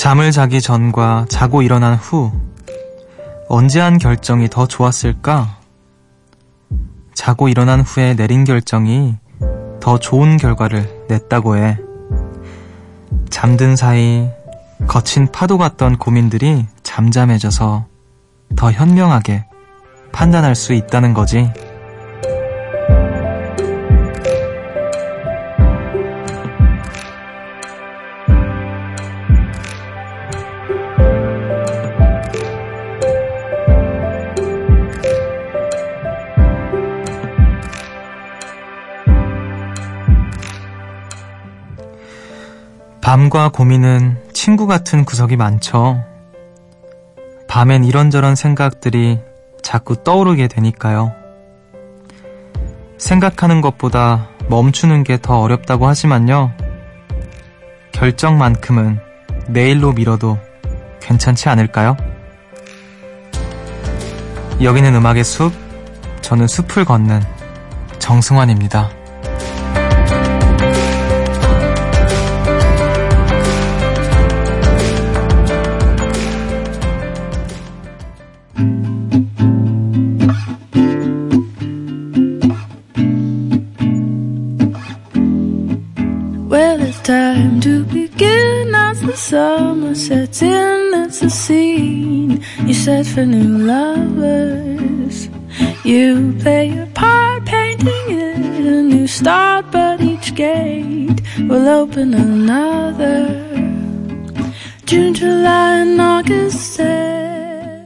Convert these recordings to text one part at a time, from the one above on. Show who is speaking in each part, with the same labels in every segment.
Speaker 1: 잠을 자기 전과 자고 일어난 후 언제 한 결정이 더 좋았을까? 자고 일어난 후에 내린 결정이 더 좋은 결과를 냈다고 해. 잠든 사이 거친 파도 같던 고민들이 잠잠해져서 더 현명하게 판단할 수 있다는 거지. 밤과 고민은 친구 같은 구석이 많죠. 밤엔 이런저런 생각들이 자꾸 떠오르게 되니까요. 생각하는 것보다 멈추는 게 더 어렵다고 하지만요. 결정만큼은 내일로 미뤄도 괜찮지 않을까요? 여기는 음악의 숲, 저는 숲을 걷는 정승환입니다. It's a scene you set for new lovers. You play your part, painting it a new start, but each gate will open another. June, July, and August said.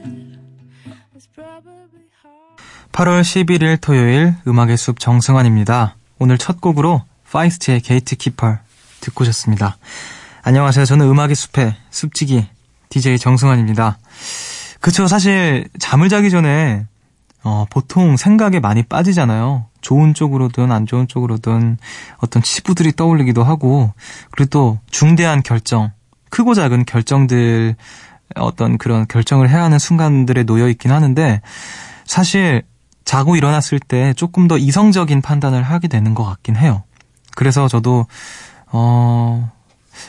Speaker 1: 8월 11일 토요일 음악의 숲 정승환입니다. 오늘 첫 곡으로 파이스트의 게이트키퍼 듣고 오셨습니다. 안녕하세요. 저는 음악의 숲의 숲지기 DJ 정승환입니다. 그쵸. 사실 잠을 자기 전에 어, 보통 생각에 많이 빠지잖아요. 좋은 쪽으로든 안 좋은 쪽으로든 어떤 치부들이 떠올리기도 하고 그리고 또 중대한 결정, 크고 작은 결정들 어떤 그런 결정을 해야 하는 순간들에 놓여 있긴 하는데 사실 자고 일어났을 때 조금 더 이성적인 판단을 하게 되는 것 같긴 해요. 그래서 저도 어,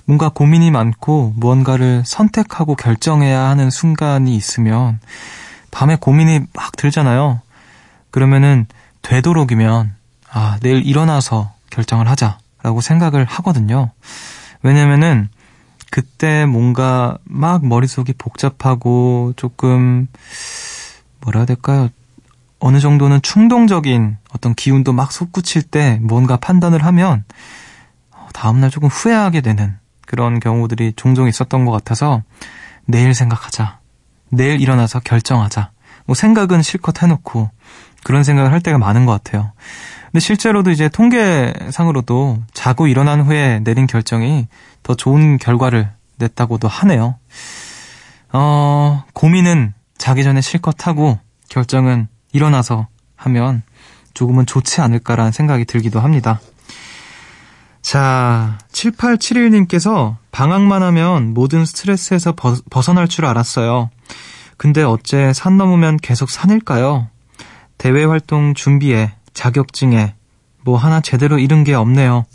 Speaker 1: 뭔가 고민이 많고 무언가를 선택하고 결정해야 하는 순간이 있으면 밤에 고민이 막 들잖아요. 그러면은 되도록이면 아, 내일 일어나서 결정을 하자라고 생각을 하거든요. 왜냐면은 그때 뭔가 막 머릿속이 복잡하고 조금 뭐라 해야 될까요? 어느 정도는 충동적인 어떤 기운도 막 솟구칠 때 뭔가 판단을 하면 다음날 조금 후회하게 되는 그런 경우들이 종종 있었던 것 같아서 내일 생각하자. 내일 일어나서 결정하자. 뭐 생각은 실컷 해놓고 그런 생각을 할 때가 많은 것 같아요. 근데 실제로도 이제 통계상으로도 자고 일어난 후에 내린 결정이 더 좋은 결과를 냈다고도 하네요. 어, 고민은 자기 전에 실컷 하고 결정은 일어나서 하면 조금은 좋지 않을까라는 생각이 들기도 합니다. 자, 7871님께서 방학만 하면 모든 스트레스에서 벗, 벗어날 줄 알았어요. 근데 어째 산 넘으면 계속 산일까요? 대외 활동 준비에, 자격증에, 뭐 하나 제대로 잃은 게 없네요.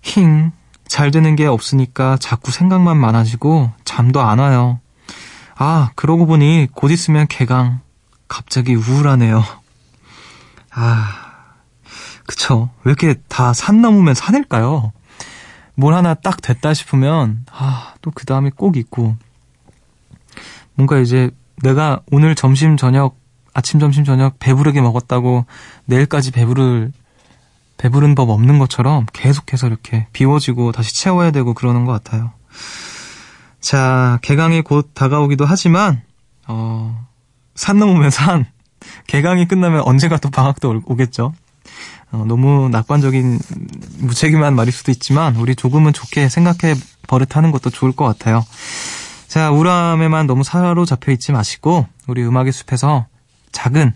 Speaker 1: 힝, 잘 되는 게 없으니까 자꾸 생각만 많아지고 잠도 안 와요. 아, 그러고 보니 곧 있으면 개강. 갑자기 우울하네요. 아, 그쵸. 왜 이렇게 다 산 넘으면 산일까요? 뭘 하나 딱 됐다 싶으면, 아, 또 그 다음에 꼭 있고. 뭔가 이제 내가 오늘 점심, 저녁, 아침, 점심, 저녁 배부르게 먹었다고 내일까지 배부를, 배부른 법 없는 것처럼 계속해서 이렇게 비워지고 다시 채워야 되고 그러는 것 같아요. 자, 개강이 곧 다가오기도 하지만, 어, 산 넘으면 산. 개강이 끝나면 언제가 또 방학도 오겠죠. 어, 너무 낙관적인 무책임한 말일 수도 있지만 우리 조금은 좋게 생각해 버릇하는 것도 좋을 것 같아요. 자, 우울함에만 너무 사로잡혀 있지 마시고 우리 음악의 숲에서 작은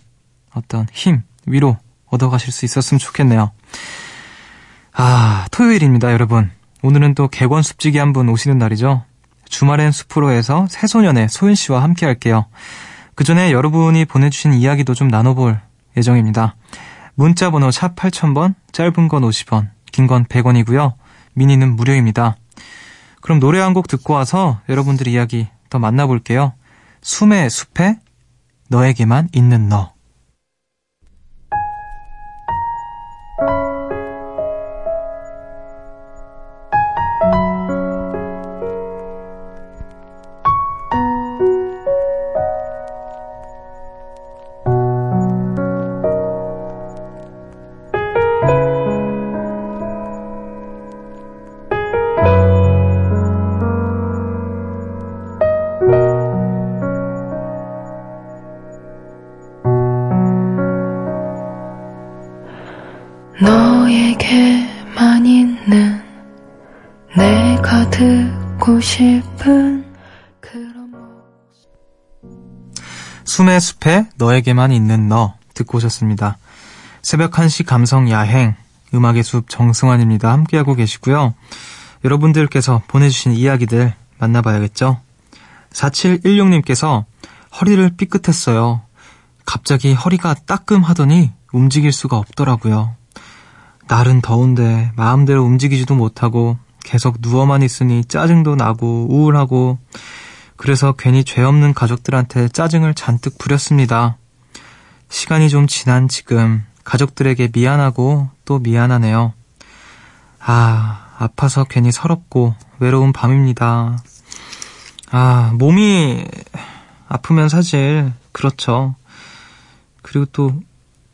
Speaker 1: 어떤 힘, 위로 얻어가실 수 있었으면 좋겠네요. 아, 토요일입니다, 여러분. 오늘은 또 개권 숲지기 한 분 오시는 날이죠. 주말엔 숲으로해서 새소년의 소윤 씨와 함께 할게요. 그 전에 여러분이 보내주신 이야기도 좀 나눠볼 예정입니다. 문자 번호 샵 8000번, 짧은 건 50원, 긴 건 100원이고요. 미니는 무료입니다. 그럼 노래 한 곡 듣고 와서 여러분들 이야기 더 만나볼게요. 숨의 숲에 너에게만 있는 너.
Speaker 2: 있는 내가 듣고 싶은 그런
Speaker 1: 숨의 숲에 너에게만 있는 너 듣고 오셨습니다. 새벽 1시 감성 야행 음악의 숲 정승환입니다. 함께하고 계시고요. 여러분들께서 보내주신 이야기들 만나봐야겠죠. 4716님께서 허리를 삐끗했어요. 갑자기 허리가 따끔 하더니 움직일 수가 없더라고요. 날은 더운데 마음대로 움직이지도 못하고 계속 누워만 있으니 짜증도 나고 우울하고 그래서 괜히 죄 없는 가족들한테 짜증을 잔뜩 부렸습니다. 시간이 좀 지난 지금 가족들에게 미안하고 또 미안하네요. 아, 아파서 괜히 서럽고 외로운 밤입니다. 아, 몸이 아프면 사실 그렇죠. 그리고 또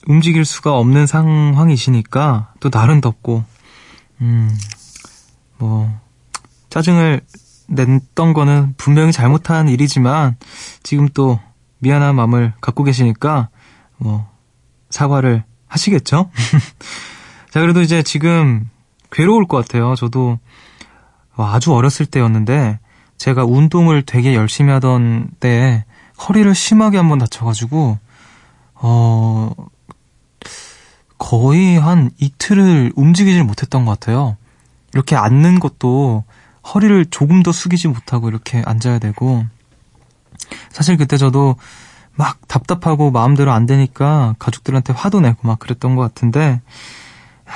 Speaker 1: 움직일 수가 없는 상황이시니까 또 날은 덥고 음, 뭐 짜증을 냈던 거는 분명히 잘못한 일이지만 지금 또 미안한 마음을 갖고 계시니까 뭐 사과를 하시겠죠? 자, 그래도 이제 지금 괴로울 것 같아요. 저도 아주 어렸을 때였는데 제가 운동을 되게 열심히 하던 때에 허리를 심하게 한번 다쳐가지고 어 거의 한 이틀을 움직이질 못했던 것 같아요. 이렇게 앉는 것도 허리를 조금 더 숙이지 못하고 이렇게 앉아야 되고. 사실 그때 저도 막 답답하고 마음대로 안 되니까 가족들한테 화도 내고 막 그랬던 것 같은데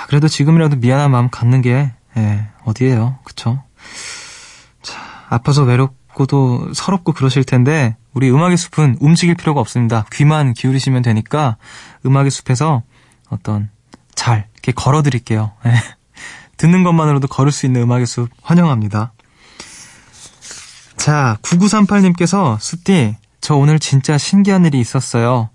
Speaker 1: 그래도 지금이라도 미안한 마음 갖는 게 예, 어디예요? 그쵸? 자, 아파서 외롭고도 서럽고 그러실 텐데 우리 음악의 숲은 움직일 필요가 없습니다. 귀만 기울이시면 되니까 음악의 숲에서 어떤 잘 이렇게 걸어드릴게요 예. 듣는 것만으로도 걸을 수 있는 음악의 숲 환영합니다. 자, 9938님께서 숲디, 저 오늘 진짜 신기한 일이 있었어요.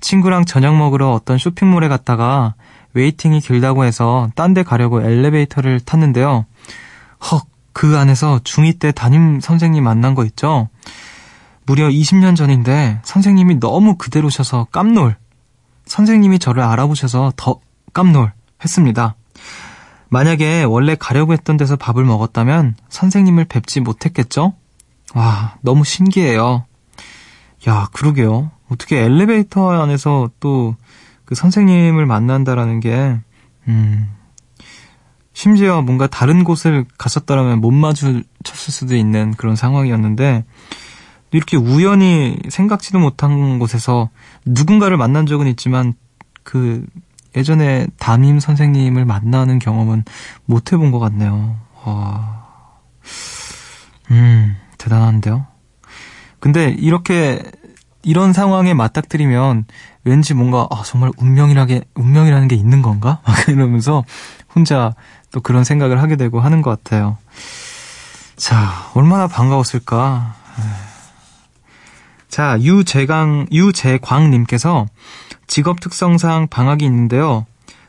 Speaker 1: 친구랑 저녁 먹으러 어떤 쇼핑몰에 갔다가 waiting이 길다고 해서 딴 데 가려고 엘리베이터를 탔는데요. 헉, 그 안에서 중2 때 담임 선생님 만난 거 있죠? 무려 20년 전인데 선생님이 너무 그대로셔서 깜놀. 선생님이 저를 알아보셔서 더 깜놀 했습니다. 만약에 원래 가려고 했던 데서 밥을 먹었다면 선생님을 뵙지 못했겠죠? 와, 너무 신기해요. 야, 그러게요. 어떻게 엘리베이터 안에서 또 그 선생님을 만난다라는 게, 음, 심지어 뭔가 다른 곳을 갔었다라면 못 마주쳤을 수도 있는 그런 상황이었는데, 이렇게 우연히 생각지도 못한 곳에서 누군가를 만난 적은 있지만, 그 예전에 담임 선생님을 만나는 경험은 못 해본 것 같네요. 와. 음, 대단한데요? 근데 이렇게, 이런 상황에 맞닥뜨리면 왠지 뭔가, 아, 정말 운명이라게, 운명이라는 게 있는 건가? 막 이러면서 혼자 또 그런 생각을 하게 되고 하는 것 같아요. 자, 얼마나 반가웠을까. 자, 유재강, 유재광님께서 직업 특성상 방학이 있는데요.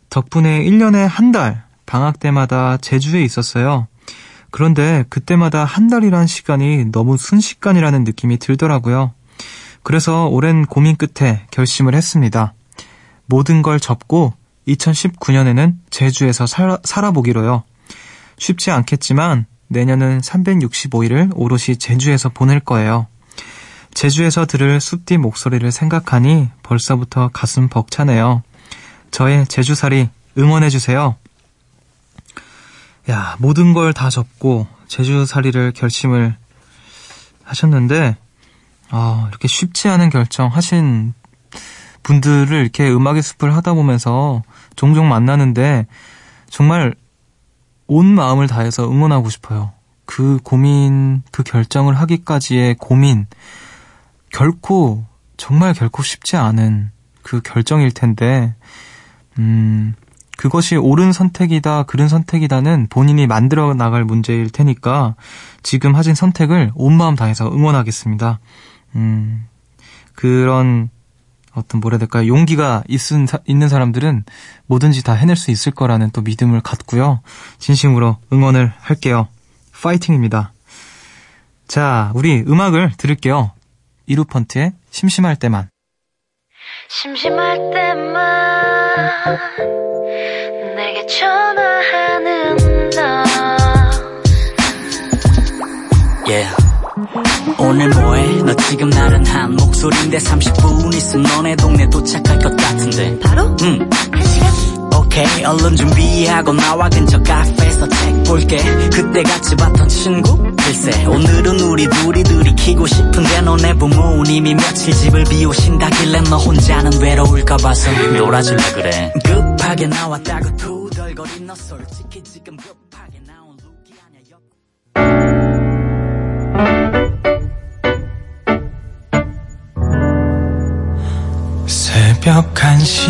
Speaker 1: 덕분에 1년에 한 달 방학 때마다 제주에 있었어요. 그런데 그때마다 한 달이란 시간이 너무 순식간이라는 느낌이 들더라고요. 그래서 오랜 고민 끝에 결심을 했습니다. 모든 걸 접고 2019년에는 제주에서 살아, 살아보기로요. 쉽지 않겠지만 내년은 365일을 오롯이 제주에서 보낼 거예요. 제주에서 들을 숲디 목소리를 생각하니 벌써부터 가슴 벅차네요. 저의 제주살이 응원해주세요. 야, 모든 걸 다 접고 제주살이를 결심을 하셨는데, 아, 이렇게 쉽지 않은 결정 하신 분들을 이렇게 음악의 숲을 하다 보면서 종종 만나는데, 정말 온 마음을 다해서 응원하고 싶어요. 그 고민, 그 결정을 하기까지의 고민, 결코, 정말 결코 쉽지 않은 그 결정일 텐데, 음, 그것이 옳은 선택이다, 그른 선택이다는 본인이 만들어 나갈 문제일 테니까 지금 하신 선택을 온 마음 다해서 응원하겠습니다. 음, 그런 어떤 뭐라 해야 될까요? 용기가 있은, 있는 사람들은 뭐든지 다 해낼 수 있을 거라는 또 믿음을 갖고요. 진심으로 응원을 할게요. 파이팅입니다. 자, 우리 음악을 들을게요. 이루펀트의 심심할 때만.
Speaker 2: 심심할 때만 내게 전화하는 너
Speaker 3: Yeah. 오늘 뭐해? 너 지금 나른한 목소리인데 30분 있으면 너네 동네 도착할 것 같은데.
Speaker 2: 바로
Speaker 3: 응.
Speaker 2: 한 시간
Speaker 3: 오케이. 얼른 준비하고 나와 근처 카페에서 책 볼게. 그때 같이 봤던 친구? 글쎄 오늘은 우리 둘이 들이키고 싶은데 너네 부모님이 며칠 집을 비우신다길래 너 혼자는 외로울까 봐서. 놀아줄래 그래? 급하게 나왔다고 투덜거린 너. 솔직히 지금 급하게 나온 룩이 아니야. 여-
Speaker 1: 새벽 1시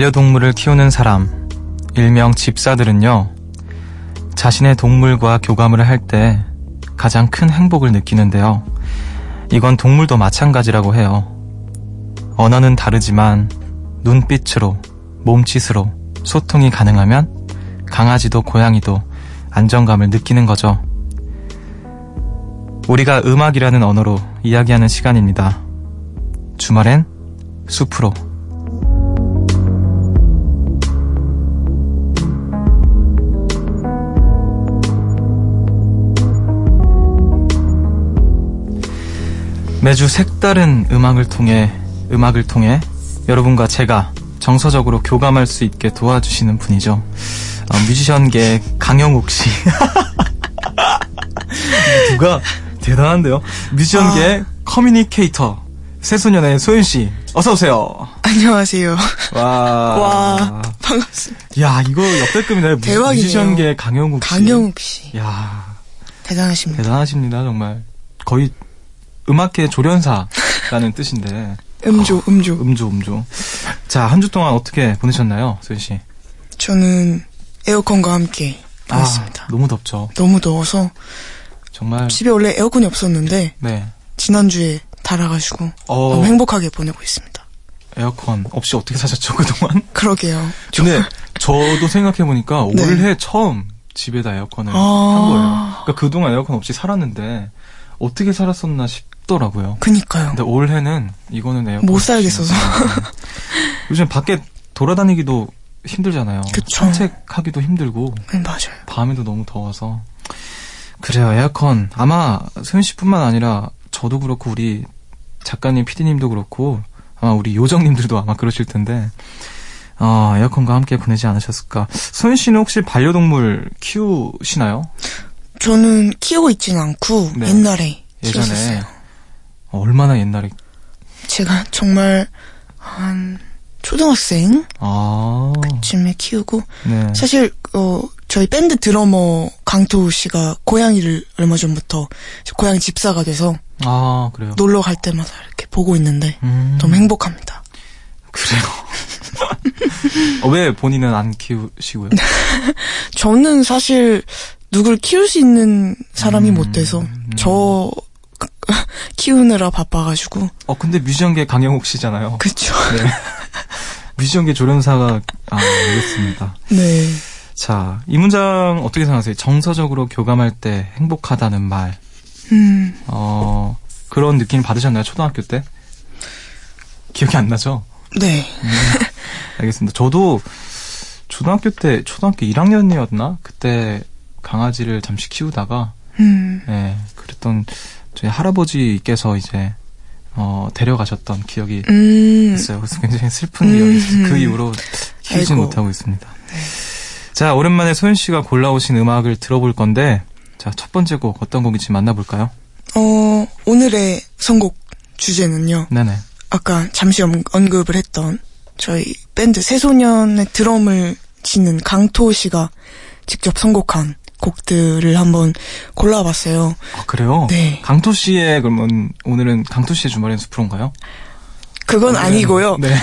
Speaker 1: 반려동물을 키우는 사람, 일명 집사들은요, 자신의 동물과 교감을 할 때 가장 큰 행복을 느끼는데요. 이건 동물도 마찬가지라고 해요. 언어는 다르지만 눈빛으로, 몸짓으로 소통이 가능하면 강아지도 고양이도 안정감을 느끼는 거죠. 우리가 음악이라는 언어로 이야기하는 시간입니다. 주말엔 숲으로. 매주 색다른 음악을 통해 음악을 통해 여러분과 제가 정서적으로 교감할 수 있게 도와주시는 분이죠. 어, 뮤지션계 강영욱 씨. 누가 대단한데요. 뮤지션계 커뮤니케이터 새소년의 소윤 씨. 어서 오세요.
Speaker 4: 안녕하세요.
Speaker 1: 와.
Speaker 4: 와, 반갑습니다.
Speaker 1: 야, 이거 역대급이네. 뮤-
Speaker 4: 대박이네요.
Speaker 1: 뮤지션계 강영욱 씨.
Speaker 4: 강영욱 씨.
Speaker 1: 야,
Speaker 4: 대단하십니다.
Speaker 1: 대단하십니다, 정말. 거의 음악계 조련사라는 뜻인데.
Speaker 4: 음조, 음조.
Speaker 1: 음조, 음조. 자, 한 주 동안 어떻게 보내셨나요, 소연 씨?
Speaker 4: 저는 에어컨과 함께 보냈습니다.
Speaker 1: 아, 너무 덥죠.
Speaker 4: 너무 더워서
Speaker 1: 정말.
Speaker 4: 집에 원래 에어컨이 없었는데
Speaker 1: 네.
Speaker 4: 지난주에 달아가지고
Speaker 1: 어,
Speaker 4: 너무 행복하게 보내고 있습니다.
Speaker 1: 에어컨 없이 어떻게 사셨죠, 그동안?
Speaker 4: 그러게요.
Speaker 1: 근데 저도 생각해 보니까
Speaker 4: 네.
Speaker 1: 올해 처음 집에다 에어컨을
Speaker 4: 아.
Speaker 1: 한 거예요. 그러니까 그동안 에어컨 없이 살았는데 어떻게 살았었나 싶 더라고요.
Speaker 4: 그니까요.
Speaker 1: 근데 올해는 이거는 에어컨
Speaker 4: 못 살겠어서.
Speaker 1: 요즘 밖에 돌아다니기도 힘들잖아요.
Speaker 4: 그쵸.
Speaker 1: 산책하기도 힘들고
Speaker 4: 네, 맞아요.
Speaker 1: 밤에도 너무 더워서 그래요 에어컨 아마 소연 씨뿐만 아니라 저도 그렇고 우리 작가님 피디님도 그렇고 아마 우리 요정님들도 아마 그러실 텐데 어, 에어컨과 함께 보내지 않으셨을까 소연 씨는 혹시 반려동물 키우시나요?
Speaker 4: 저는 키우고 있지는 않고
Speaker 1: 네.
Speaker 4: 옛날에
Speaker 1: 예전에
Speaker 4: 키웠었어요.
Speaker 1: 어, 얼마나 옛날에
Speaker 4: 제가 정말 한 초등학생
Speaker 1: 아
Speaker 4: 쯤에 키우고
Speaker 1: 네.
Speaker 4: 사실 어 저희 밴드 드러머 강토우 씨가 고양이를 얼마 전부터 고양이 집사가 돼서
Speaker 1: 아 그래요.
Speaker 4: 놀러 갈 때마다 이렇게 보고 있는데
Speaker 1: 음,
Speaker 4: 너무 행복합니다.
Speaker 1: 그래요. 어, 왜 본인은 안 키우시고요?
Speaker 4: 저는 사실 누굴 키울 수 있는 사람이
Speaker 1: 음,
Speaker 4: 못 돼서
Speaker 1: 음.
Speaker 4: 저 키우느라 바빠가지고
Speaker 1: 어 근데 뮤지엄계 강영욱 씨잖아요.
Speaker 4: 그쵸.
Speaker 1: 네. 뮤지엄계 조련사가 아 알겠습니다.
Speaker 4: 네.
Speaker 1: 자, 이 문장 어떻게 생각하세요? 정서적으로 교감할 때 행복하다는 말.
Speaker 4: 음
Speaker 1: 어, 그런 느낌 받으셨나요? 초등학교 때? 기억이 안 나죠?
Speaker 4: 네.
Speaker 1: 알겠습니다. 저도 초등학교 때, 초등학교 1학년이었나? 그때 강아지를 잠시 키우다가,
Speaker 4: 음,
Speaker 1: 예, 그랬던 저희 할아버지께서 이제, 어, 데려가셨던 기억이
Speaker 4: 음,
Speaker 1: 있어요. 그래서 굉장히 슬픈 기억이 있어요. 그 이후로 키우지. 못하고 있습니다. 자, 오랜만에 소연 씨가 골라오신 음악을 들어볼 건데, 자, 첫 번째 곡 어떤 곡인지 만나볼까요?
Speaker 4: 어, 오늘의 선곡 주제는요.
Speaker 1: 네네.
Speaker 4: 아까 잠시 언- 언급을 했던 저희 밴드 새소년의 드럼을 치는 강토 씨가 직접 선곡한 곡들을 한번 골라봤어요.
Speaker 1: 아, 그래요?
Speaker 4: 네.
Speaker 1: 강토 씨의, 그러면 오늘은 강토 씨의 주말엔 숲으로인가요?
Speaker 4: 그건 아니고요.
Speaker 1: 네.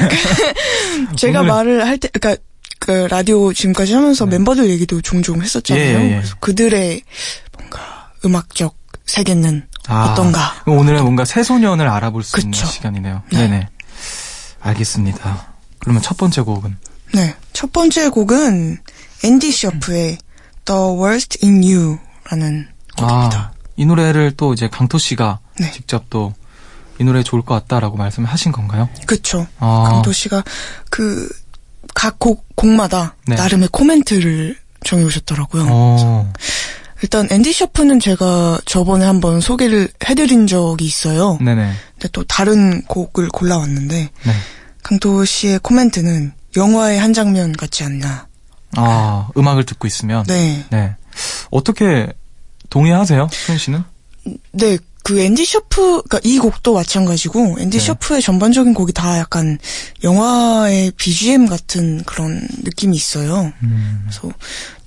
Speaker 4: 제가
Speaker 1: 오늘-
Speaker 4: 말을 할 때, 그러니까 그 라디오 지금까지 하면서
Speaker 1: 네.
Speaker 4: 멤버들 얘기도 종종 했었잖아요.
Speaker 1: 예, 예, 예.
Speaker 4: 그래서 그들의 뭔가 음악적 세계는
Speaker 1: 아,
Speaker 4: 어떤가.
Speaker 1: 오늘은 뭔가 새소년을 알아볼 수 있는
Speaker 4: 그쵸.
Speaker 1: 시간이네요.
Speaker 4: 네.
Speaker 1: 네네. 알겠습니다. 그러면 첫 번째 곡은?
Speaker 4: 네. 첫 번째 곡은 앤디 셔프의 The Worst in You라는 곡입니다.
Speaker 1: 아, 이 노래를 또 이제 강토 씨가
Speaker 4: 네.
Speaker 1: 직접 또 이 노래 좋을 것 같다라고 말씀을 하신 건가요?
Speaker 4: 그쵸.
Speaker 1: 아.
Speaker 4: 강도 씨가 그 각 곡, 곡마다
Speaker 1: 네.
Speaker 4: 나름의 코멘트를 정해 오셨더라고요.
Speaker 1: 어,
Speaker 4: 일단 앤디 셔프는 제가 저번에 한번 소개를 해드린 적이 있어요.
Speaker 1: 네네.
Speaker 4: 근데 또 다른 곡을 골라왔는데
Speaker 1: 네.
Speaker 4: 강도 씨의 코멘트는 영화의 한 장면 같지 않나.
Speaker 1: 아, 음악을 듣고 있으면?
Speaker 4: 네.
Speaker 1: 네. 어떻게 동의하세요? 수현 씨는?
Speaker 4: 네, 그 앤디 셔프, 그니까 이 곡도 마찬가지고, 앤디
Speaker 1: 네.
Speaker 4: 셔프의 전반적인 곡이 다 약간 영화의 BGM 같은 그런 느낌이 있어요.
Speaker 1: 음,
Speaker 4: 그래서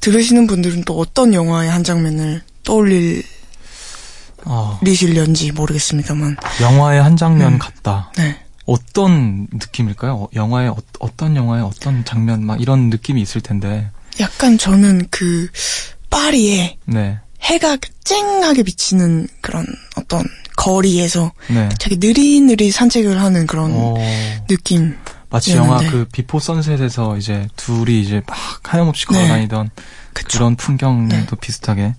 Speaker 4: 들으시는 분들은 또 어떤 영화의 한 장면을 떠올리실런지
Speaker 1: 어,
Speaker 4: 모르겠습니다만,
Speaker 1: 영화의 한 장면
Speaker 4: 음.
Speaker 1: 같다.
Speaker 4: 네.
Speaker 1: 어떤 느낌일까요? 어, 영화의 어, 어떤 영화의 어떤 장면 막 이런 느낌이 있을 텐데.
Speaker 4: 약간 저는 그, 파리에
Speaker 1: 네.
Speaker 4: 해가 쨍하게 비치는 그런 어떤 거리에서
Speaker 1: 네.
Speaker 4: 되게 느릿느릿 산책을 하는 그런
Speaker 1: 어,
Speaker 4: 느낌.
Speaker 1: 마치 영화. 그 비포 선셋에서 이제 둘이 이제 막 하염없이
Speaker 4: 네.
Speaker 1: 걸어다니던
Speaker 4: 그쵸.
Speaker 1: 그런 풍경도
Speaker 4: 네.
Speaker 1: 비슷하게.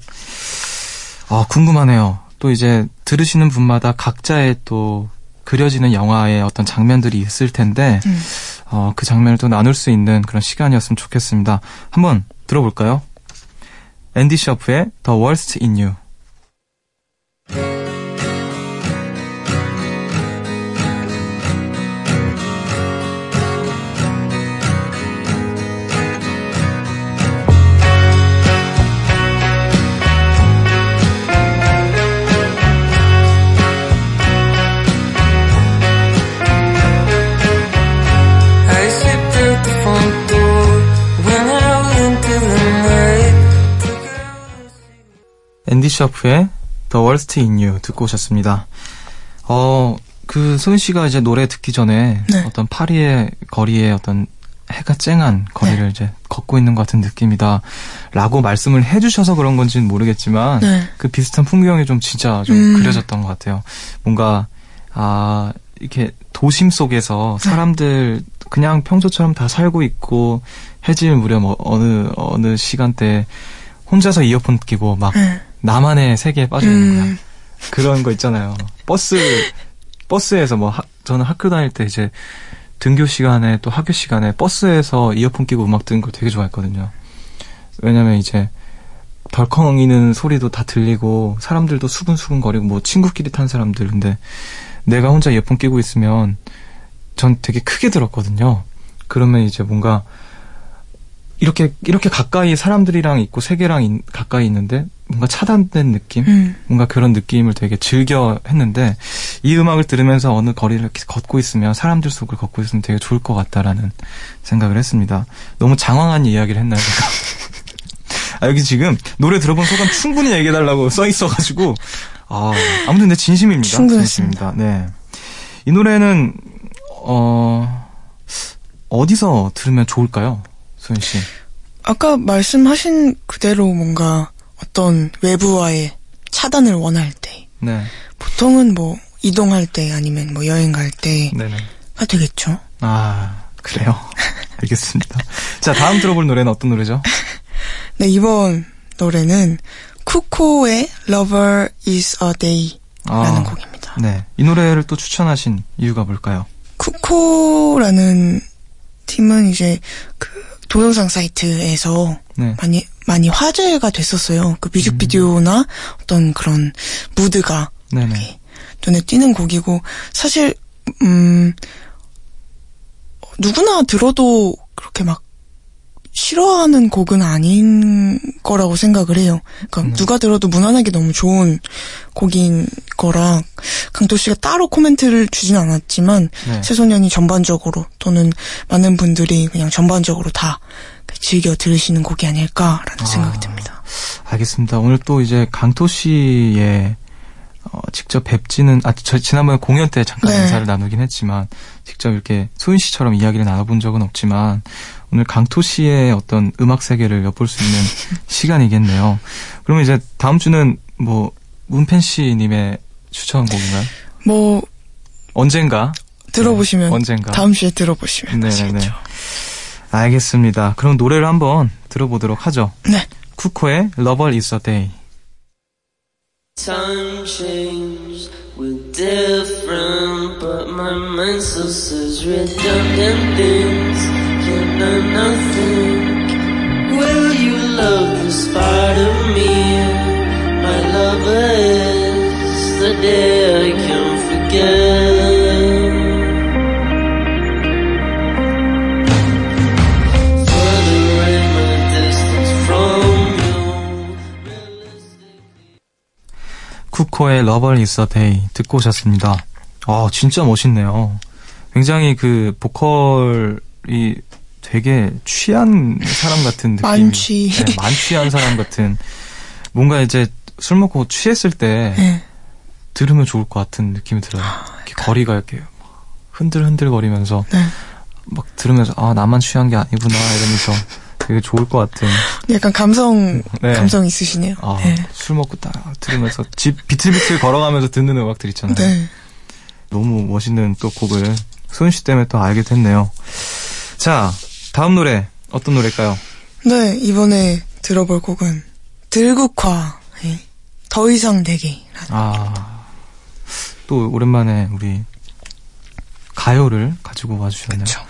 Speaker 1: 아, 궁금하네요. 또 이제 들으시는 분마다 각자의 또 그려지는 영화의 어떤 장면들이 있을 텐데,
Speaker 4: 음.
Speaker 1: 어, 그 장면을 또 나눌 수 있는 그런 시간이었으면 좋겠습니다. 한번 들어볼까요? 앤디 셔프의 The Worst in You. 셔프의 The Worst in You 듣고 오셨습니다. 어, 그 소윤 씨가 이제 노래 듣기 전에
Speaker 4: 네.
Speaker 1: 어떤 파리의 거리에 어떤 해가 쨍한 거리를 이제 걷고 있는 것 같은 느낌이다. 라고 말씀을 해주셔서 그런 건지는 모르겠지만,
Speaker 4: 네.
Speaker 1: 그 비슷한 풍경이 좀 진짜 좀
Speaker 4: 음.
Speaker 1: 그려졌던 것 같아요. 뭔가, 아, 이렇게 도심 속에서
Speaker 4: 네.
Speaker 1: 사람들 그냥 평소처럼 다 살고 있고, 해질 무렵 어- 어느, 어느 시간대에 혼자서 이어폰 끼고 막
Speaker 4: 네.
Speaker 1: 나만의 세계에 빠져 있는 거야.
Speaker 4: 음,
Speaker 1: 그런 거 있잖아요. 버스 버스에서 뭐 하- 저는 학교 다닐 때 이제 등교 시간에 또 학교 시간에 버스에서 이어폰 끼고 음악 듣는 걸 되게 좋아했거든요. 왜냐면 이제 덜컹이는 소리도 다 들리고 사람들도 수근수근 거리고 뭐 친구끼리 탄 사람들 근데 내가 혼자 이어폰 끼고 있으면 전 되게 크게 들었거든요. 그러면 이제 뭔가 이렇게 이렇게 가까이 사람들이랑 있고 세계랑 인- 가까이 있는데 뭔가 차단된 느낌?
Speaker 4: 음.
Speaker 1: 뭔가 그런 느낌을 되게 즐겨 했는데 이 음악을 들으면서 어느 거리를 이렇게 걷고 있으면 사람들 속을 걷고 있으면 되게 좋을 것 같다라는 생각을 했습니다. 너무 장황한 이야기를 했나요? 아, 여기 지금 노래 들어본 소감 충분히 얘기해달라고 써 있어가지고 아, 아무튼 내 진심입니다.
Speaker 4: 충분했습니다.
Speaker 1: 진심입니다. 네. 이 노래는 어 어디서 들으면 좋을까요, 소연 씨?
Speaker 4: 아까 말씀하신 그대로 뭔가 어떤 외부와의 차단을 원할 때,
Speaker 1: 네,
Speaker 4: 보통은 뭐 이동할 때 아니면 뭐 여행 갈 때가. 되겠죠.
Speaker 1: 아, 그래요. 알겠습니다. 자, 다음 들어볼 노래는 어떤 노래죠?
Speaker 4: 네, 이번 노래는 쿠코의 Lover is a Day라는
Speaker 1: 아.
Speaker 4: 곡입니다.
Speaker 1: 네. 이 노래를 또 추천하신 이유가 뭘까요?
Speaker 4: 쿠코라는 팀은 이제 그 동영상 사이트에서
Speaker 1: 네.
Speaker 4: 많이 많이 화제가 됐었어요. 그 뮤직비디오나 어떤 그런 무드가
Speaker 1: 네네.
Speaker 4: 눈에 띄는 곡이고 사실 음 누구나 들어도 그렇게 막 싫어하는 곡은 아닌 거라고 생각을 해요. 그러니까
Speaker 1: 네.
Speaker 4: 누가 들어도 무난하게 너무 좋은 곡인 거라 강도 씨가 따로 코멘트를 주진 않았지만
Speaker 1: 네.
Speaker 4: 새소년이 전반적으로 또는 많은 분들이 그냥 전반적으로 다 즐겨 들으시는 곡이 아닐까라는 생각이 듭니다.
Speaker 1: 알겠습니다. 오늘 또 이제 강토 씨의 어, 직접 뵙지는 아, 저 지난번에 공연 때 잠깐
Speaker 4: 네.
Speaker 1: 인사를 나누긴 했지만 직접 이렇게 소윤 씨처럼 이야기를 나눠본 적은 없지만 오늘 강토 씨의 어떤 음악 세계를 엿볼 수 있는 시간이겠네요. 그러면 이제 다음 주는 뭐 문펜 씨님의 추천 곡인가요?
Speaker 4: 뭐
Speaker 1: 언젠가
Speaker 4: 들어보시면
Speaker 1: 네, 언젠가.
Speaker 4: 다음 주에 들어보시면
Speaker 1: 네네네.
Speaker 4: 아시겠죠.
Speaker 1: 알겠습니다. 그럼 노래를 한번 들어보도록 하죠.
Speaker 4: 네.
Speaker 1: 쿠코의 Lover is a Day.
Speaker 5: Time changed, we're different, but my mind still says redundant things.
Speaker 1: 쿠코의 is a Day 듣고 오셨습니다. 아, 진짜 멋있네요. 굉장히 그 보컬이 되게 취한 사람 같은 느낌.
Speaker 4: 만취.
Speaker 1: 네, 만취한 사람 같은. 뭔가 이제 술 먹고 취했을 때
Speaker 4: 네.
Speaker 1: 들으면 좋을 것 같은 느낌이 들어요. 이렇게 거리가 이렇게 흔들흔들 거리면서
Speaker 4: 네.
Speaker 1: 막 들으면서 아 나만 취한 게 아니구나 이러면서 되게 좋을 것 같은.
Speaker 4: 약간 감성
Speaker 1: 네.
Speaker 4: 감성 있으시네요.
Speaker 1: 아,
Speaker 4: 네.
Speaker 1: 술 먹고 딱 들으면서 집 비틀비틀 걸어가면서 듣는 음악들 있잖아요.
Speaker 4: 네.
Speaker 1: 너무 멋있는 또 곡을 소윤 씨 때문에 또 알게 됐네요. 자, 다음 노래 어떤 노래일까요?
Speaker 4: 네, 이번에 들어볼 곡은 들국화의 더 이상 내게라는
Speaker 1: 아, 또 오랜만에 우리 가요를 가지고 와주셨네요.
Speaker 4: 그쵸.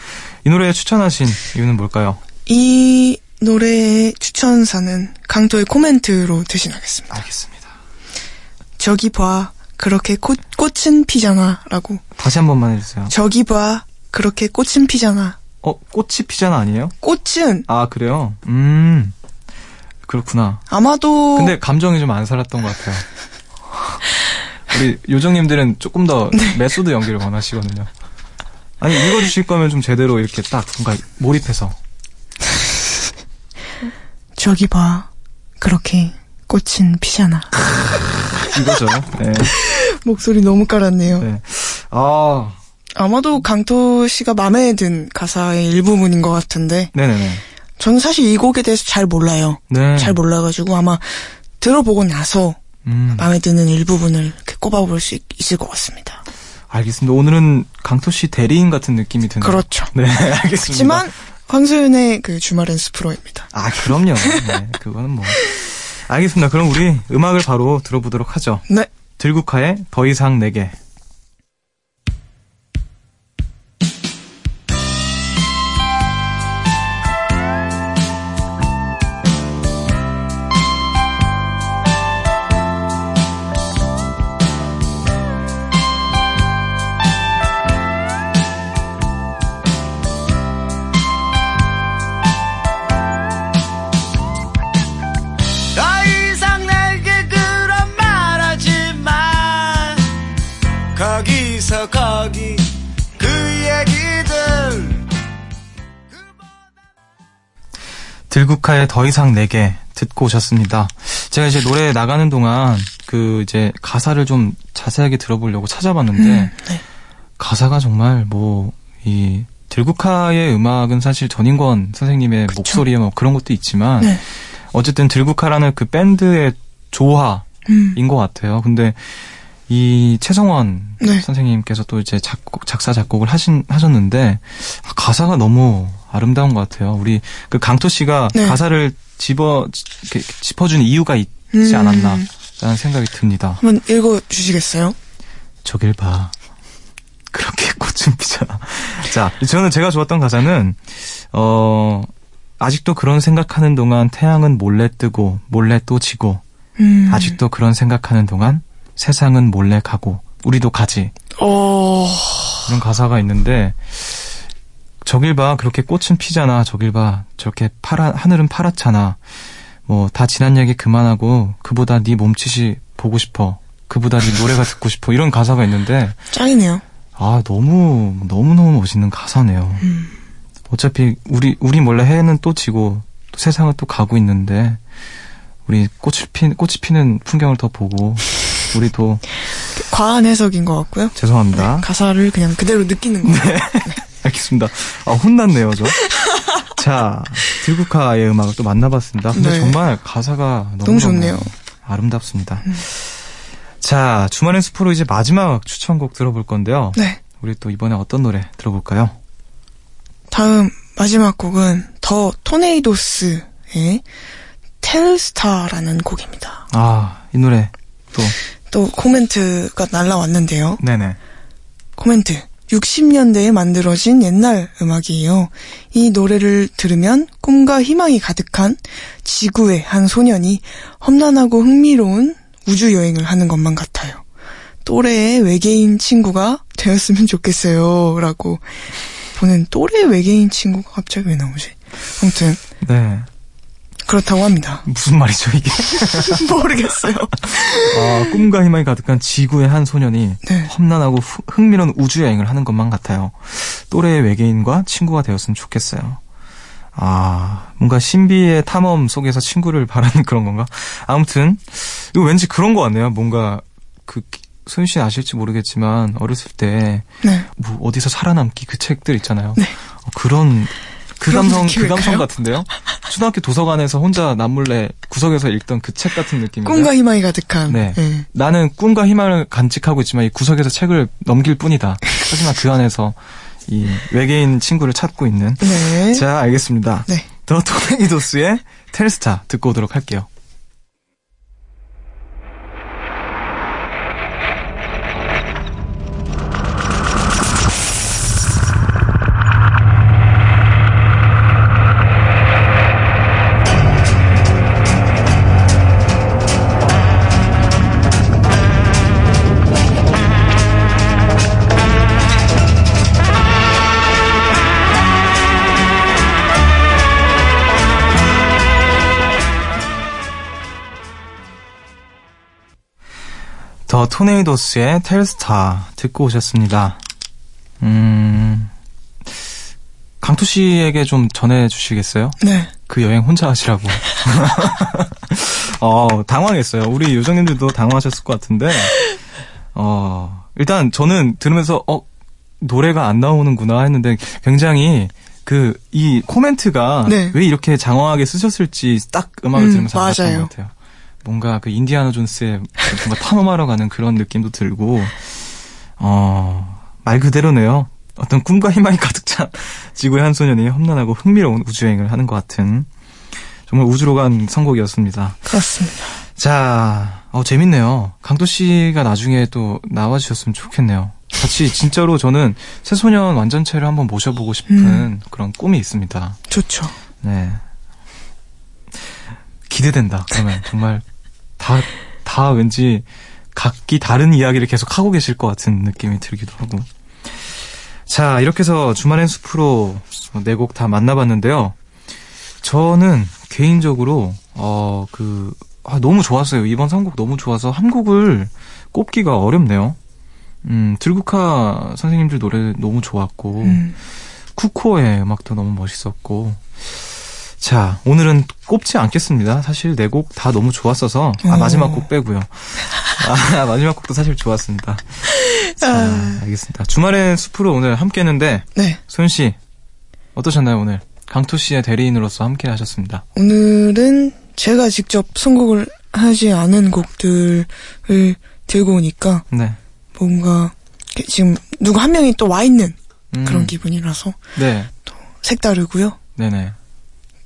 Speaker 1: 이 노래 추천하신 이유는 뭘까요?
Speaker 4: 이 노래의 추천사는 강토의 코멘트로 대신하겠습니다.
Speaker 1: 알겠습니다.
Speaker 4: 저기 봐, 그렇게 꽃, 꽃은 피잖아. 라고.
Speaker 1: 다시 한 번만 해주세요.
Speaker 4: 저기 봐, 그렇게 꽃은 피잖아.
Speaker 1: 어, 꽃이 피자는 아니에요?
Speaker 4: 꽃은
Speaker 1: 아, 그래요? 음, 그렇구나.
Speaker 4: 아마도
Speaker 1: 근데 감정이 좀 안 살았던 것 같아요. 우리 요정님들은 조금 더
Speaker 4: 네.
Speaker 1: method 연기를 원하시거든요. 아니 읽어주실 거면 좀 제대로 이렇게 딱 뭔가 몰입해서.
Speaker 4: 저기 봐, 그렇게 꽃은 피잖아.
Speaker 1: 이거죠. 네.
Speaker 4: 목소리 너무 깔았네요.
Speaker 1: 네. 아,
Speaker 4: 아마도 강토 씨가 마음에 든 가사의 일부분인 것 같은데
Speaker 1: 네네네.
Speaker 4: 저는 사실 이 곡에 대해서 잘 몰라요.
Speaker 1: 네.
Speaker 4: 잘 몰라가지고 아마 들어보고 나서
Speaker 1: 음,
Speaker 4: 마음에 드는 일부분을 이렇게 꼽아볼 수 있, 을것 같습니다.
Speaker 1: 알겠습니다. 오늘은 강토 씨 대리인 같은 느낌이 드네요.
Speaker 4: 그렇죠.
Speaker 1: 네, 알겠습니다.
Speaker 4: 하지만 황소연의 그 주말엔 스프로입니다.
Speaker 1: 아, 그럼요. 네, 그거는 뭐. 알겠습니다. 그럼 우리 음악을 바로 들어보도록 하죠.
Speaker 4: 네.
Speaker 1: 들국화의 더 이상 내게. 들국화의 더 이상 내게 듣고 오셨습니다. 제가 이제 노래 나가는 동안 그 이제 가사를 좀 자세하게 들어보려고 찾아봤는데
Speaker 4: 음, 네.
Speaker 1: 가사가 정말 뭐 이 들국화의 음악은 사실 전인권 선생님의 목소리에 뭐 그런 것도 있지만
Speaker 4: 네.
Speaker 1: 어쨌든 들국화라는 그 밴드의 조화인
Speaker 4: 음,
Speaker 1: 것 같아요. 근데 이 최성원
Speaker 4: 네.
Speaker 1: 선생님께서 또 이제 작곡, 작사 작곡을 하신 하셨는데 아, 가사가 너무 아름다운 것 같아요. 우리 그 강토 씨가
Speaker 4: 네.
Speaker 1: 가사를 집어 짚어준 이유가 있지
Speaker 4: 음.
Speaker 1: 않았나라는 생각이 듭니다.
Speaker 4: 한번 읽어 주시겠어요?
Speaker 1: 저길 봐. 그렇게 꽃은 피잖아. 자, 저는 제가 좋았던 가사는, 어, 아직도 그런 생각하는 동안 태양은 몰래 뜨고, 몰래 또 지고,
Speaker 4: 음.
Speaker 1: 아직도 그런 생각하는 동안 세상은 몰래 가고, 우리도 가지.
Speaker 4: 어,
Speaker 1: 이런 가사가 있는데, 저길 봐, 그렇게 꽃은 피잖아. 저길 봐, 저렇게 파란, 하늘은 파랗잖아. 뭐, 다 지난 얘기 그만하고, 그보다 네 몸짓이 보고 싶어. 그보다 네 노래가 듣고 싶어. 이런 가사가 있는데,
Speaker 4: 짱이네요.
Speaker 1: 아, 너무, 너무 너무 멋있는 가사네요. 어차피, 우리, 우리 몰래 해는 또 지고, 또 세상은 또 가고 있는데, 우리 꽃을 피, 꽃이 피는 풍경을 더 보고, 우리도,
Speaker 4: 과한 해석인 것 같고요.
Speaker 1: 죄송합니다.
Speaker 4: 가사를 그냥 그대로 느끼는 거예요.
Speaker 1: 알겠습니다. 아, 혼났네요, 저. 자, 들국화의 음악을 또 만나봤습니다. 근데
Speaker 4: 네.
Speaker 1: 정말 가사가 너무,
Speaker 4: 너무 좋네요.
Speaker 1: 아름답습니다. 자, 주말의 숲으로 이제 마지막 추천곡 들어볼 건데요.
Speaker 4: 네.
Speaker 1: 우리 또 이번에 어떤 노래 들어볼까요?
Speaker 4: 다음 마지막 곡은 더 토네이도스의 텔스타라는 곡입니다.
Speaker 1: 아, 이 노래 또,
Speaker 4: 또 코멘트가 날라왔는데요.
Speaker 1: 네네.
Speaker 4: 코멘트. 60년대에 만들어진 옛날 음악이에요. 이 노래를 들으면 꿈과 희망이 가득한 지구의 한 소년이 험난하고 흥미로운 우주 여행을 하는 것만 같아요. 또래의 외계인 친구가 되었으면 좋겠어요. 라고 보는 또래 외계인 친구가 갑자기 왜 나오지? 아무튼
Speaker 1: 네.
Speaker 4: 그렇다고 합니다.
Speaker 1: 무슨 말이죠, 이게?
Speaker 4: 모르겠어요.
Speaker 1: 아, 꿈과 희망이 가득한 지구의 한 소년이
Speaker 4: 네.
Speaker 1: 험난하고 후- 흥미로운 우주 여행을 하는 것만 같아요. 또래의 외계인과 친구가 되었으면 좋겠어요. 아, 뭔가 신비의 탐험 속에서 친구를 바라는 그런 건가? 아무튼, 이거 왠지 그런 것 같네요. 뭔가, 그, 소윤 씨 아실지 모르겠지만, 어렸을 때,
Speaker 4: 네.
Speaker 1: 뭐, 어디서 살아남기 그 책들 있잖아요.
Speaker 4: 네.
Speaker 1: 어, 그런, 그 감성, 그? 감성 같은데요? 초등학교 도서관에서 혼자 남몰래 구석에서 읽던 그 책 같은 느낌인데.
Speaker 4: 꿈과 희망이 가득한.
Speaker 1: 네.
Speaker 4: 예.
Speaker 1: 나는 꿈과 희망을 간직하고 있지만 이 구석에서 책을 넘길 뿐이다. 하지만 그 안에서 이 외계인 친구를 찾고 있는.
Speaker 4: 네.
Speaker 1: 자, 알겠습니다.
Speaker 4: 네.
Speaker 1: 더 토네이도스의 텔스타 듣고 오도록 할게요. 토네이도스의 텔스타 듣고 오셨습니다. 음, 강투 씨에게 좀 전해주시겠어요?
Speaker 4: 네.
Speaker 1: 그 여행 혼자 하시라고. 어, 당황했어요. 우리 요정님들도 당황하셨을 것 같은데, 어, 일단 저는 들으면서, 어, 노래가 안 나오는구나 했는데 굉장히 그, 이 코멘트가
Speaker 4: 네.
Speaker 1: 왜 이렇게 장황하게 쓰셨을지 딱 음악을
Speaker 4: 음,
Speaker 1: 들으면서 알았던. 것 같아요. 뭔가 그 인디아나 존스의 뭔가 탐험하러 가는 그런 느낌도 들고, 어, 말 그대로네요. 어떤 꿈과 희망이 가득 찬 지구의 한 소년이 험난하고 흥미로운 우주여행을 하는 것 같은 정말 우주로 간 선곡이었습니다.
Speaker 4: 그렇습니다.
Speaker 1: 자, 어, 재밌네요. 강도 씨가 나중에 또 나와주셨으면 좋겠네요. 같이 진짜로 저는 새소년 완전체를 한번 모셔보고 싶은
Speaker 4: 음.
Speaker 1: 그런 꿈이 있습니다.
Speaker 4: 좋죠.
Speaker 1: 네. 기대된다. 그러면 정말 다, 다 왠지 각기 다른 이야기를 계속 하고 계실 것 같은 느낌이 들기도 하고. 자, 이렇게 해서 주말엔 숲으로 네 곡 다 만나봤는데요. 저는 개인적으로, 어, 그, 아, 너무 좋았어요. 이번 선곡 너무 좋아서 한 곡을 꼽기가 어렵네요. 음, 들국화 선생님들 노래 너무 좋았고,
Speaker 4: 음.
Speaker 1: 쿠코의 음악도 너무 멋있었고. 자, 오늘은 꼽지 않겠습니다. 사실 네 곡 다 너무 좋았어서, 아,
Speaker 4: 오.
Speaker 1: 마지막 곡 빼고요. 아, 마지막 곡도 사실 좋았습니다. 자,
Speaker 4: 아.
Speaker 1: 알겠습니다. 주말엔 숲으로 오늘 함께 했는데,
Speaker 4: 네.
Speaker 1: 소윤 씨, 어떠셨나요, 오늘? 강토 씨의 대리인으로서 함께 하셨습니다.
Speaker 4: 오늘은 제가 직접 선곡을 하지 않은 곡들을 들고 오니까
Speaker 1: 네.
Speaker 4: 뭔가 지금 누구 한 명이 또 와 있는
Speaker 1: 음,
Speaker 4: 그런 기분이라서
Speaker 1: 네.
Speaker 4: 색다르고요.
Speaker 1: 네네.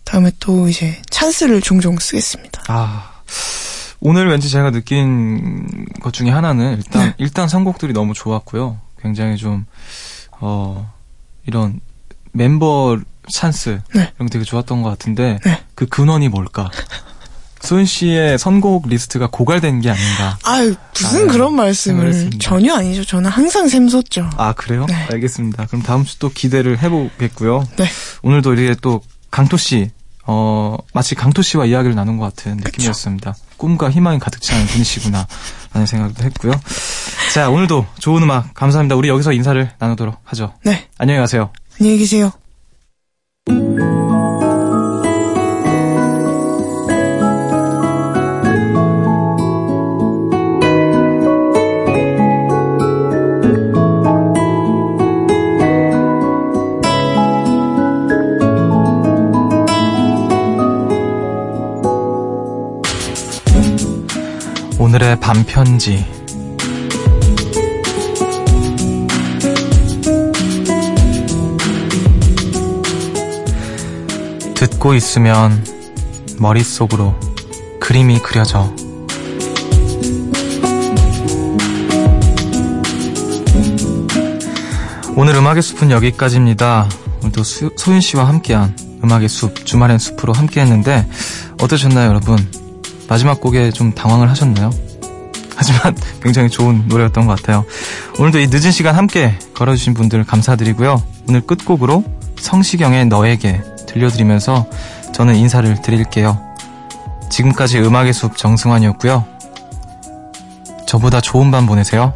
Speaker 4: 다음에 또 이제 찬스를 종종 쓰겠습니다.
Speaker 1: 아, 오늘 왠지 제가 느낀 것 중에 하나는 일단
Speaker 4: 네.
Speaker 1: 일단 선곡들이 너무 좋았고요. 굉장히 좀 어, 이런 멤버 찬스
Speaker 4: 네.
Speaker 1: 이런 게 되게 좋았던 것 같은데
Speaker 4: 네.
Speaker 1: 그 근원이 뭘까? 소윤 씨의 선곡 리스트가 고갈된 게 아닌가?
Speaker 4: 아유, 무슨 그런 말씀을.
Speaker 1: 생각했습니다.
Speaker 4: 전혀 아니죠. 저는 항상 샘솟죠.
Speaker 1: 아 그래요?
Speaker 4: 네.
Speaker 1: 알겠습니다. 그럼 다음 주 또 기대를 해보겠고요.
Speaker 4: 네.
Speaker 1: 오늘도 이렇게 또 강토 씨, 어 마치 강토 씨와 이야기를 나눈 것 같은 느낌이었습니다. 꿈과 희망이 가득 찬 분이시구나 라는 생각도 했고요. 자 오늘도 좋은 음악 감사합니다. 우리 여기서 인사를 나누도록 하죠.
Speaker 4: 네.
Speaker 1: 안녕히 가세요.
Speaker 4: 안녕히 계세요.
Speaker 1: 오늘의 반편지. 듣고 있으면 머릿속으로 그림이 그려져. 오늘 음악의 숲은 여기까지입니다. 오늘도 수- 소윤 씨와 함께한 음악의 숲, 주말엔 숲으로 함께 했는데, 어떠셨나요, 여러분? 마지막 곡에 좀 당황을 하셨나요? 하지만 굉장히 좋은 노래였던 것 같아요. 오늘도 이 늦은 시간 함께 걸어주신 분들 감사드리고요. 오늘 끝곡으로 성시경의 너에게 들려드리면서 저는 인사를 드릴게요. 지금까지 음악의 숲 정승환이었고요. 저보다 좋은 밤 보내세요.